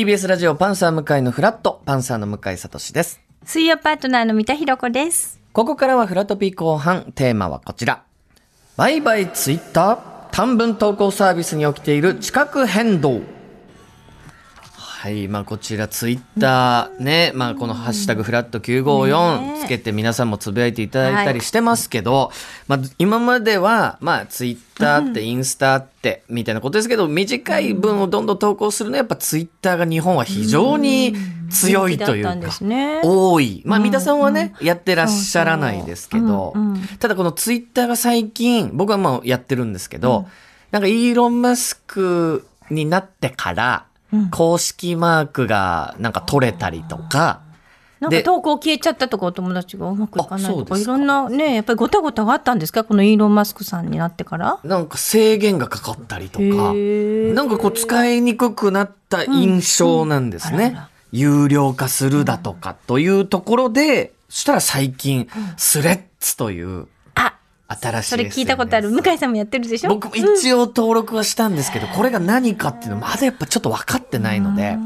TBS ラジオパンサー向井のフラットパンサーの向井聡です。水曜パートナーの三田寛子です。ここからはフラトピー後半テーマはこちら。バイバイツイッター短文投稿サービスに起きている地殻変動はい、まあこちらツイッターね、まあこのハッシュタグフラット954つけて皆さんもつぶやいていただいたりしてますけど、まあ今まではまあツイッターってインスタってみたいなことですけど、短い文をどんどん投稿するのはやっぱツイッターが日本は非常に強いというかね。多い。まあ三田さんはね、やってらっしゃらないですけど、ただこのツイッターが最近、僕はまあやってるんですけど、なんかイーロン・マスクになってから、公式マークがなんか取れたりとか、なんか投稿消えちゃったとかお友達がうまくいかないとかいろんなねやっぱりごたごたがあったんですか？このイーロン・マスクさんになってから。なんか制限がかかったりとか、なんかこう使いにくくなった印象なんですね。うんうんあらあら。有料化するだとかというところで、そしたら最近、スレッズというあ新しいそれ聞いたことある向井さんもやってるでしょ？僕も一応登録はしたんですけど、これが何かっていうのまだやっぱちょっと分かってないので、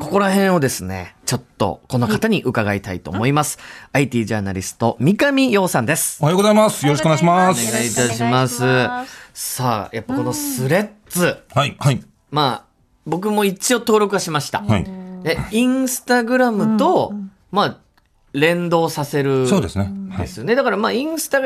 ここら辺をですね、ちょっとこの方に伺いたいと思います。IT ジャーナリスト、三上洋さんです。おはようございます。よろしくお願いしまおす。願いいたします。さあ、やっぱこのスレッズ、はい、はい。まあ、僕も一応登録はしました。はい。で、インスタグラムと、まあ、連動させる。そうですね。はい。ですよね。だからまあ、インスタ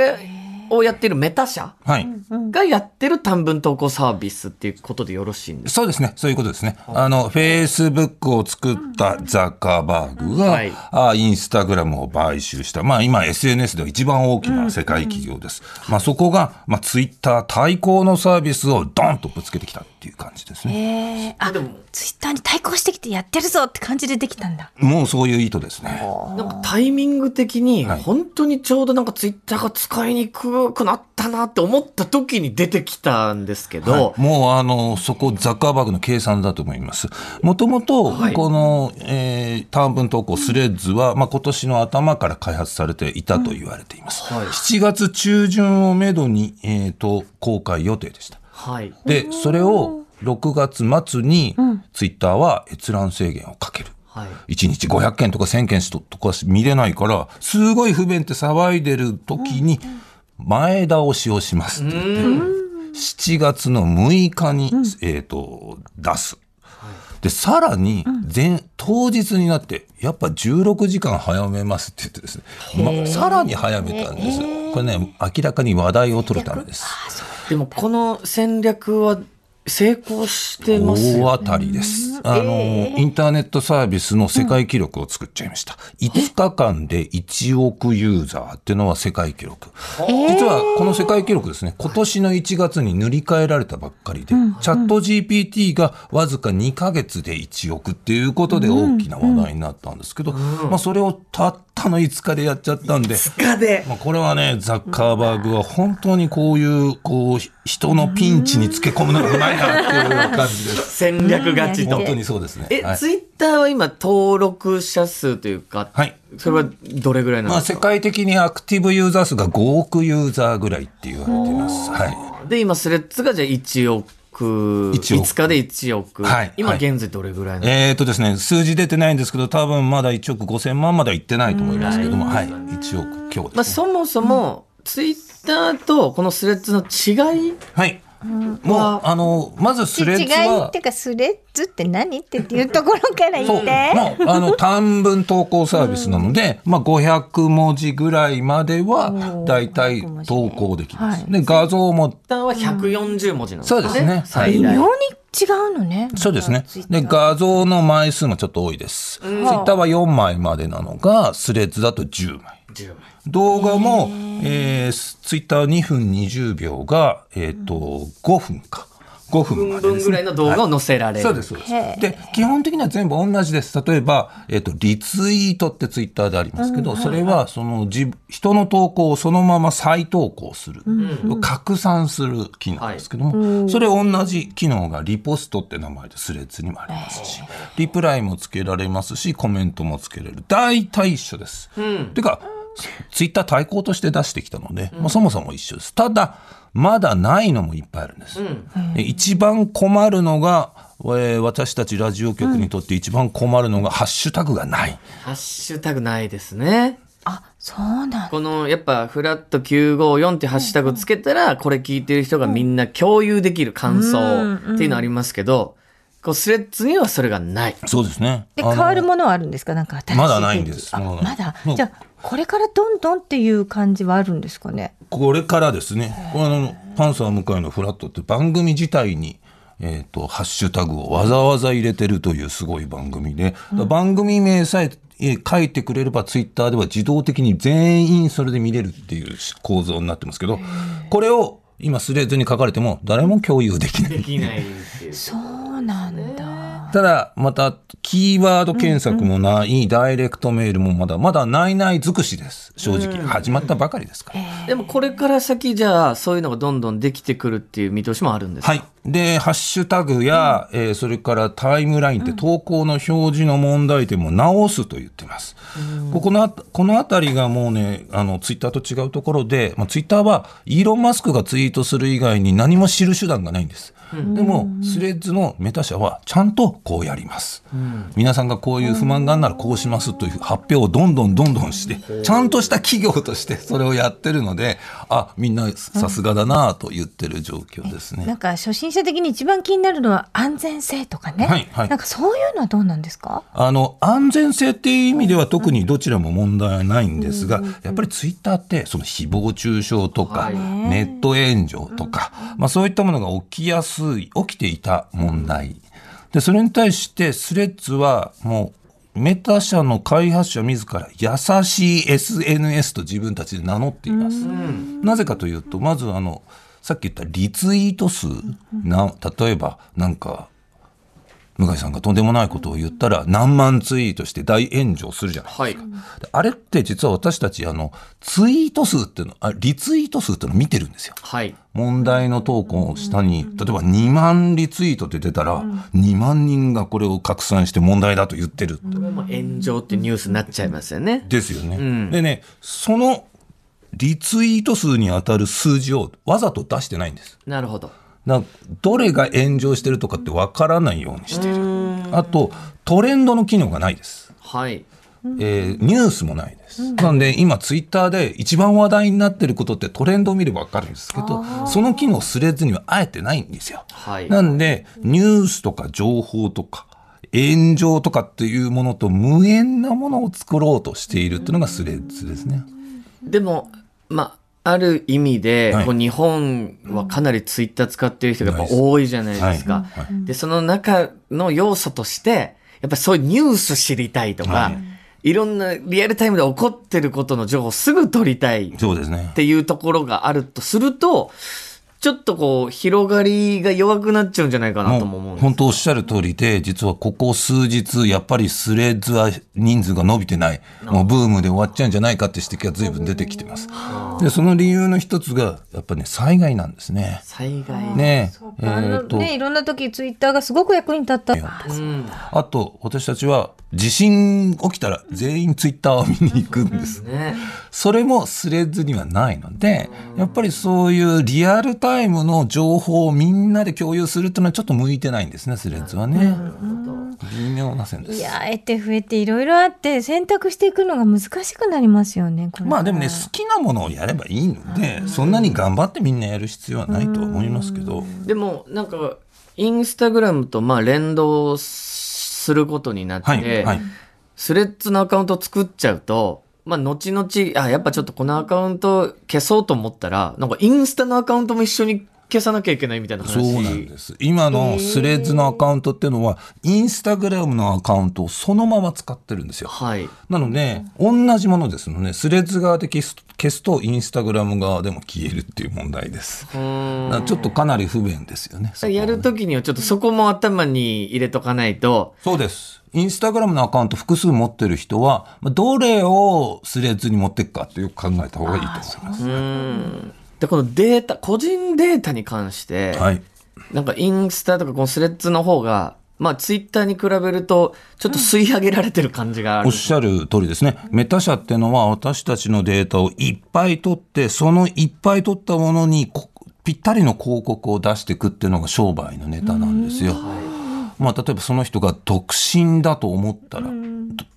をやってるメタ社はい。がやってる短文投稿サービスっていうことでよろしいんですか？そうですね。そういうことですね。あの、Facebook を作ったザッカーバーグが、はいあインスタグラムを買収した。まあ今 SNS では一番大きな世界企業です。まあそこが、まあ Twitter 対抗のサービスをドンとぶつけてきたっていう感じですね。えー、あでもツイッターに対抗してきてやってるぞって感じでできたんだ。もうそういう意図ですね。なんかタイミング的に、はい本当にちょうどなんかツイッターが使いにくくなったなって思った時に出てきたんですけど、はいもうあの、そこ、ザッカーバーグの計算だと思います。もともと、はいこの、えー短文投稿スレッズは、まあ、今年の頭から開発されていたと言われています。はい7月中旬をめどに、えーと、公開予定でした。はい。で、それを6月末に、ツイッターは閲覧制限をかける。はい。1日500件とか1000件とか見れないから、すごい不便って騒いでる時に、前倒しをしますって。言って、7月の6日に、えっ、と、出す。で、さらに、前、当日になって、やっぱ16時間早めますって言ってですね、ま、さらに早めたんですよ。これね、明らかに話題を取るためです。でもこの戦略は成功してますよ、大当たりです。あの、インターネットサービスの世界記録を作っちゃいました。5日間で1億ユーザーっていうのは世界記録。実はこの世界記録ですね、今年の1月に塗り替えられたばっかりで、チャット GPT がわずか2ヶ月で1億っていうことで大きな話題になったんですけど、まあそれをたったの5日でやっちゃったんで、2日で。まあ、これはね、ザッカーバーグは本当にこういう、こう、人のピンチにつけ込むのがうまいなっていう感じです。戦略勝ちと本。当にそうですね。え、はいツイッターは今登録者数というか、はい。それはどれぐらいなんまあ、ですか、世界的にアクティブユーザー数が5億ユーザーぐらいって言われています。はい。で、今スレッズがじゃあ1億、1億5日で1億。はい今はい現在どれぐらいなんですか、えーとですね、数字出てないんですけど、多分まだ1億5000万まではいってないと思いますけども、はい。1億強まあ、です、ね。そもそも、ツイッターとこのスレッズの違いはい。もう、あの、まずスレッズ違いはっていうかスレッズって何っていうところから言そう、って。まあ、あの、短文投稿サービスなので、まあ、500文字ぐらいまでは、だいたい投稿できます。で、画像も、ツイッターは140文字なんですそうですね最大。微妙に違うのね。そうですねで、画像の枚数もちょっと多いです。ツイッターは4枚までなのが、スレッズだと10枚。10枚動画も、えー、ツイッター2分20秒が、えっ、と、5分か。5分までですねぐらいの動画を載せられる。そうです、そうです。で、基本的には全部同じです。例えば、えっ、と、リツイートってツイッターでありますけど、それは、その、自人の投稿をそのまま再投稿する、拡散する機能ですけども、それ同じ機能がリポストって名前でスレッズにもありますし、リプライもつけられますし、コメントもつけれる。大体一緒です。てか、ツイッター対抗として出してきたので、まあ、そもそも一緒です。ただ、まだないのもいっぱいあるんです。で一番困るのが、えー私たちラジオ局にとって一番困るのがハッシュタグがない。ハッシュタグないですね。あ、そうなんだ。このやっぱフラット954ってハッシュタグつけたら、これ聞いてる人がみんな共有できる感想っていうのありますけど、こうスレッズにはそれがない。そうですね。で、変わるものはあるんですか？なんかまだないんですあまだ。じゃあ、これからどんどんっていう感じはあるんですかね？これからですね、あの、パンサー向井のフラットって番組自体に、えっ、と、ハッシュタグをわざわざ入れてるというすごい番組で、だから番組名さええ書いてくれればツイッターでは自動的に全員それで見れるっていう構造になってますけど、これを今スレッズに書かれても誰も共有できない。できないっていう。そう。ただ、また、キーワード検索もない、ダイレクトメールもまだ、まだないない尽くしです。正直。始まったばかりですから。でもこれから先じゃあそういうのがどんどんできてくるっていう見通しもあるんですか？はい。で、ハッシュタグや、えーそれからタイムラインって投稿の表示の問題点も直すと言ってます。ここのあ、このあたりがもうね、あの、ツイッターと違うところで、まあ、ツイッターはイーロン・マスクがツイートする以外に何も知る手段がないんです。でも、スレッズのメタ社はちゃんとこうやります。皆さんがこういう不満があるならこうしますという発表をどんどんどんどんして、ちゃんとした企業として それをやってるので、あ、みんなさすがだなと言ってる状況ですね。なんか初心者的に一番気になるのは安全性とかね。はいはいなんかそういうのはどうなんですか？あの、安全性っていう意味では特にどちらも問題はないんですが、やっぱりツイッターって、その誹謗中傷とか、はいネット炎上とか、まあそういったものが起きやすい、起きていた問題。で、それに対してスレッズはもう、メタ社の開発者自ら優しい SNS と自分たちで名乗っています。なぜかというと、まずあの、さっき言ったリツイート数な、例えばなんか、向井さんがとんでもないことを言ったら何万ツイートして大炎上するじゃないはい。であれって実は私たちあのツイート数っていうのあリツイート数っていうのを見てるんですよ。はい。問題の投稿を下に例えば2万リツイートって出たら2万人がこれを拡散して問題だと言ってる。もう炎上ってニュースになっちゃいますよね。ですよね。んでねそのリツイート数に当たる数字をわざと出してないんです。なるほど。などれが炎上してるとかってわからないようにしてる。あとトレンドの機能がないです。はい。えーニュースもないです。なんで今ツイッターで一番話題になってることってトレンドを見ればわかるんですけど、その機能スレッズにはあえてないんですよ。はい。なんでニュースとか情報とか炎上とかっていうものと無縁なものを作ろうとしているっていうのがスレッズですね。でも、まあ、ある意味で、はい。こう日本はかなりツイッター使ってる人がやっぱ多いじゃないですか。はい。はで、その中の要素として、やっぱりそういうニュース知りたいとか、はい。い、ろんなリアルタイムで起こってることの情報をすぐ取りたいっそうですね。ていうところがあるとすると、ちょっとこう、広がりが弱くなっちゃうんじゃないかなとも思うんです。本当おっしゃる通りで、実はここ数日、やっぱりスレッズは人数が伸びてない、もうブームで終わっちゃうんじゃないかって指摘が随分出てきてます。で、その理由の一つが、やっぱね、災害なんですね。災害。ねえあのーと、ね、いろんな時ツイッターがすごく役に立った。うん。あと、私たちは、地震起きたら全員ツイッターを見に行くんです。ね。それもスレッズにはないので、やっぱりそういうリアルタイムの情報をみんなで共有するっていうのはちょっと向いてないんですね、スレッズはね。微妙な線です。いや、得て増えていろいろあって選択していくのが難しくなりますよね。これまあでもね、好きなものをやればいいので、そんなに頑張ってみんなやる必要はないとは思いますけど、でも、なんか、インスタグラムとまあ連動することになって。スレッズのアカウントを作っちゃうと、まあ、後々、あ、やっぱちょっとこのアカウント消そうと思ったら、なんかインスタのアカウントも一緒に消さなきゃいけないみたいな話。そうなんです。今のスレッズのアカウントっていうのは、インスタグラムのアカウントをそのまま使ってるんですよ。はい。なので、同じものですので、スレッズ側で消す消すと、インスタグラム側でも消えるっていう問題です。ちょっとかなり不便ですよね。そこはやるときにはちょっとそこも頭に入れとかないと、そうです。インスタグラムのアカウント複数持ってる人は、まあどれをスレッズに持っていくかってよく考えた方がいいと思います。で、このデータ、個人データに関して、はい。なんかインスタとかこのスレッズの方が、まあツイッターに比べると、ちょっと吸い上げられてる感じが。おっしゃる通りですね。メタ社っていうのは私たちのデータをいっぱい取って、そのいっぱい取ったものにこぴったりの広告を出していくっていうのが商売のネタなんですよ。まあ、例えばその人が独身だと思ったら、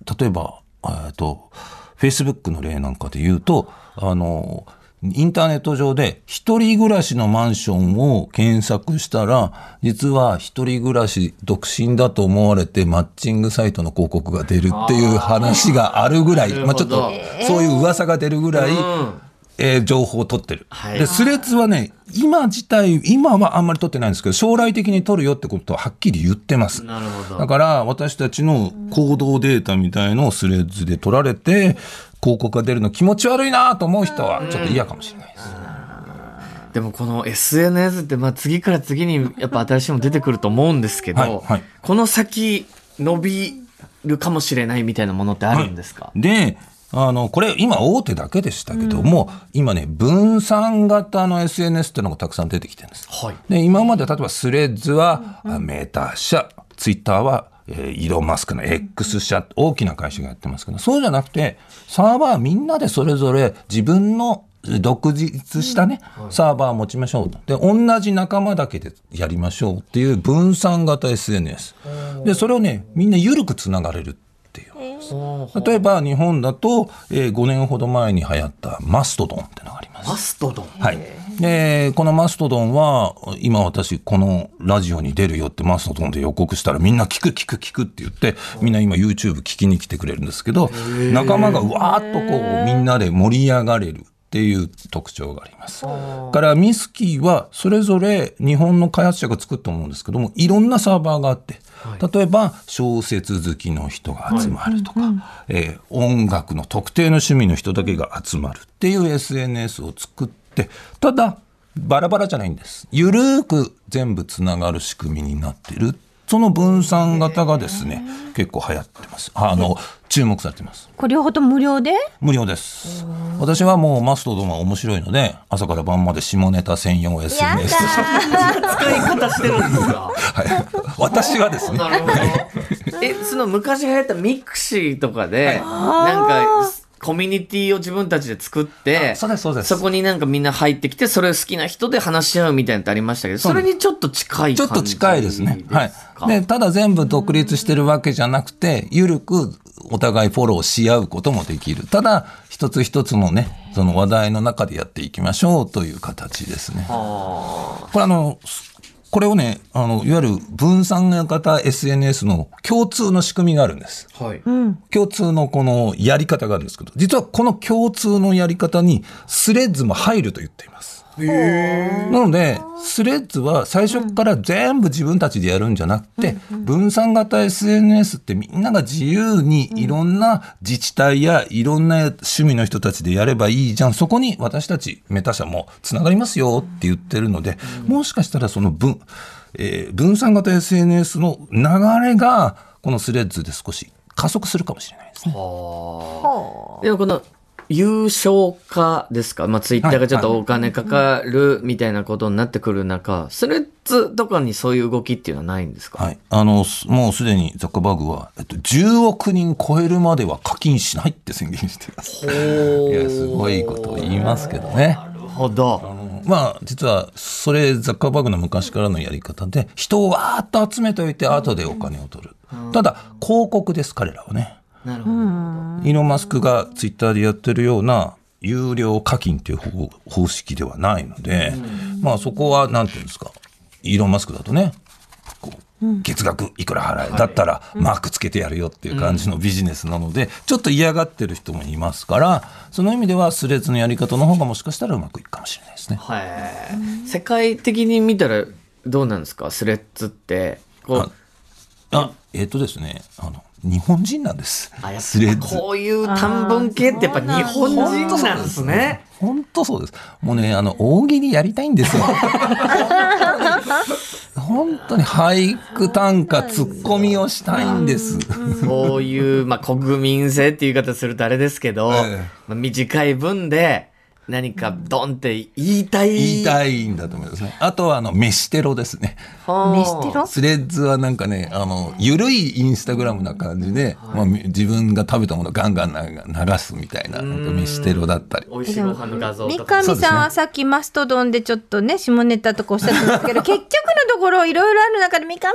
と例えば、えっと、Facebook の例なんかで言うと、あの、インターネット上で一人暮らしのマンションを検索したら、実は一人暮らし独身だと思われてマッチングサイトの広告が出るっていう話があるぐらい、まあちょっとそういう噂が出るぐらい、えー情報を取ってる。はいで、スレッズはね、今自体、今はあんまり取ってないんですけど、将来的に取るよってことははっきり言ってます。なるほどだから、私たちの行動データみたいのをスレッズで取られて、広告が出るの気持ち悪いなと思う人はちょっと嫌かもしれないです。でもこの SNS ってまあ次から次にやっぱ新しいもの出てくると思うんですけど、はいはい。この先伸びるかもしれないみたいなものってあるんですか、で、あの、これ今大手だけでしたけども、今ね、分散型の SNS っていうのがたくさん出てきてるんです。はい。で、今まで例えばスレッズは、あメタ社、ツイッターは、えーイーロン・マスクの X 社、大きな会社がやってますけど、そうじゃなくて、サーバーみんなでそれぞれ自分の独立したね、サーバーを持ちましょうと。で、同じ仲間だけでやりましょうっていう分散型 SNS。で、それをね、みんな緩くつながれるっていう。例えば日本だと、えー5年ほど前に流行ったマストドンってのがあります。マストドン、はい。で、このマストドンは、今私このラジオに出るよってマストドンで予告したらみんな聞く聞く聞くって言って、みんな今 YouTube 聞きに来てくれるんですけど、仲間がうわーっとこうみんなで盛り上がれる。っていう特徴があります。からミスキーはそれぞれ日本の開発者が作ったものですけどもいろんなサーバーがあって例えば小説好きの人が集まるとか、えー音楽の特定の趣味の人だけが集まるっていう SNS を作ってただバラバラじゃないんです。ゆるーく全部つながる仕組みになってる。その分散型がですね結構流行ってます。あの注目されてます。これ両方とも無料で？無料です。私はもうマストドンは面白いので朝から晩まで下ネタ専用 SNS 使い方してるんですか？はい、私はですね。えその昔流行ったミクシーとかで、なんかコミュニティを自分たちで作ってあそうですそうですこになんかみんな入ってきてそれを好きな人で話し合うみたいなのってありましたけどそれにちょっと近いちょ感じっと近いですね。はいか。で、ただ全部独立してるわけじゃなくて、ゆるくお互いフォローし合うこともできる。ただ、一つ一つのね、その話題の中でやっていきましょうという形ですね。これあの、これをね、あの、いわゆる分散型 SNS の共通の仕組みがあるんです。はい、共通のこのやり方があるんですけど、実はこの共通のやり方にスレッズも入ると言っています。なので、スレッズは最初から全部自分たちでやるんじゃなくて、分散型 SNS ってみんなが自由にいろんな自治体やいろんな趣味の人たちでやればいいじゃん。そこに私たちメタ社もつながりますよって言ってるので、もしかしたらその分、えー分散型 SNS の流れがこのスレッズで少し加速するかもしれないですね。でもこの有償化ですか、まあ、ツイッターがちょっとお金かかるみたいなことになってくる中、スレッズとかにそういう動きっていうのはないんですか、はい。あの、すもうすでにザッカーバーグは、えっと、10億人超えるまでは課金しないって宣言しています。いや、すごいことを言いますけどね。なるほど。まあ、実は、それ、ザッカーバーグの昔からのやり方で、人をわーっと集めておいて、後でお金を取る。ただ、広告です、彼らはね。なるほど。イーロン・マスクがツイッターでやってるような、有料課金っていう方方式ではないので、まあそこは、なんていうんですか、イーロン・マスクだとね、こう月額いくら払え、だったらマークつけてやるよっていう感じのビジネスなので、ちょっと嫌がってる人もいますから、その意味ではスレッズのやり方の方がもしかしたらうまくいくかもしれないですね。はい。世界的に見たらどうなんですか？スレッズって。こうあ、えっ、とですね、あの、日本人なんです。スレッズ。ぱこういう短文系ってやっぱ日本人なんですね。本当そうです。もうね、あの、大喜利やりたいんですよ。本当に俳句短歌、ツッコミをしたいんです。そういう、まあ、国民性っていう言い方するとあれですけど、ええまあ、短い文で、何かドンって言いたい。言いたいんだと思いますね。あとは、あの、飯テロですね。はあ飯テロ？スレッズはなんかね、あの、ゆるいインスタグラムな感じで、まあ、み自分が食べたものをガンガンな流すみたいな、なんか飯テロだったり。美味しいご飯の画像三とか。上さんはさっきマストドンでちょっとね下ネタとかおっしゃってましたけど 結局のところいろいろある中で三上さ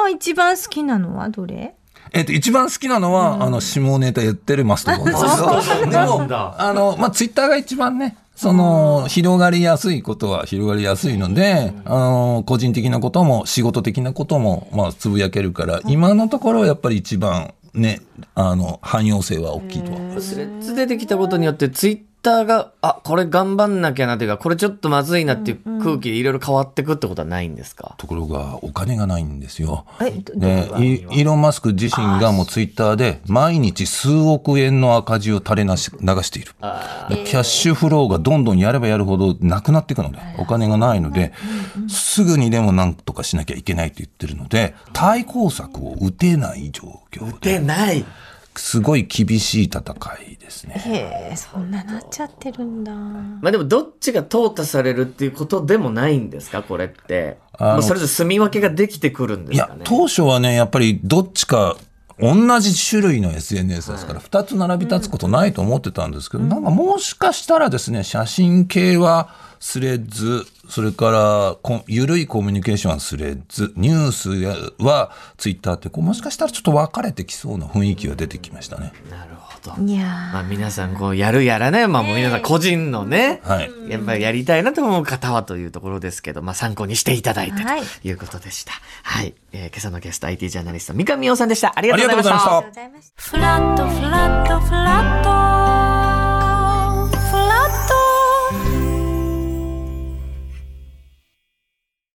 んの一番好きなのはどれ？えっと、一番好きなのは、あの、下ネタ言ってるマストドンです。でも、あの、まあ、ツイッターが一番ね、その、広がりやすいことは広がりやすいので、あの、個人的なことも、仕事的なことも、まあ、つぶやけるから、今のところやっぱり一番、ね、あの、汎用性は大きいと思います。スレッズ出てきたことによって、ツイッターが、あ、これ頑張んなきゃなというか、これちょっとまずいなっていう空気でいろいろ変わってくってことはないんですか？ところが、お金がないんですよ。えどで、イイーロン・マスク自身がもうツイッターで毎日数億円の赤字を垂れなし流している。でキャッシュフローがどんどんやればやるほどなくなっていくので、お金がないので、すぐにでも何とかしなきゃいけないと言ってるので、対抗策を打てない状況で、ない。すごい厳しい戦いですね。へえそんななっちゃってるんだまあでも、どっちが淘汰されるっていうことでもないんですかこれって。もうそれぞれ住み分けができてくるんでいやすかね。、当初はね、やっぱりどっちか、同じ種類の SNS ですから、二つ並び立つことないと思ってたんですけど、なんかもしかしたらですね、写真系はスレッズ、それからこゆるいコミュニケーションはスレッズ、ニュースはツイッターって、こうもしかしたらちょっと分かれてきそうな雰囲気が出てきましたね。なるほど。いやまあ皆さんこうやるやらね、まあもう皆さん個人のね、はい。やっぱりやりたいなと思う方はというところですけど、まあ参考にしていただいてはいということでした。はい。えー今朝のゲスト IT ジャーナリスト三上洋さんでした。ありがありとうございました。がとうございましたフラットフラットフラット